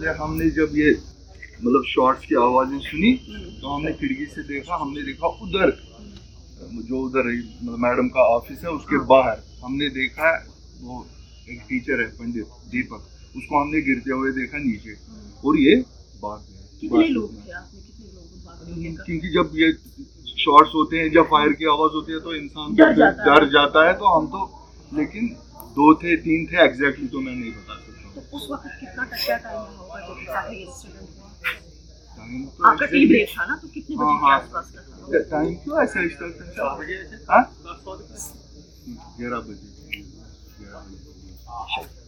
इसलिए हमने जब ये मतलब शॉर्ट्स की आवाज़ें सुनी तो हमने खिड़की से देखा हमने देखा उधर जो उधर मतलब मैडम का ऑफ़िस है उसके बाहर हमने देखा वो एक टीचर है पंडित दीपक उसको हमने गिरते हुए देखा नीचे और ये भाग गया कितने लोग इतना। थे आपने कितने लोग भाग गए क्योंकि जब ये शॉर्ट्स होते हैं जब फायर की आवाज़ होती है तो इंसान डर जाता है। जाता है तो हम तो लेकिन दो थे तीन थे एग्जैक्टली तो मैं नहीं बता सकता। उस वक्त कितना क्या टाइम होगा जब एग्जैक्टली इंसिडेंट हुआ तो आपका टी ब्रेक था ना तो कितने हाँ, बजे के हाँ। आसपास का टाइम क्यों ऐसा इस तरह से हाँ? ग्यारह बजे। ग्यारह बजे।